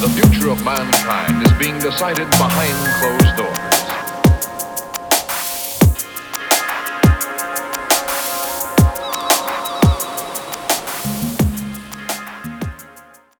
The future of mankind is being decided behind closed doors.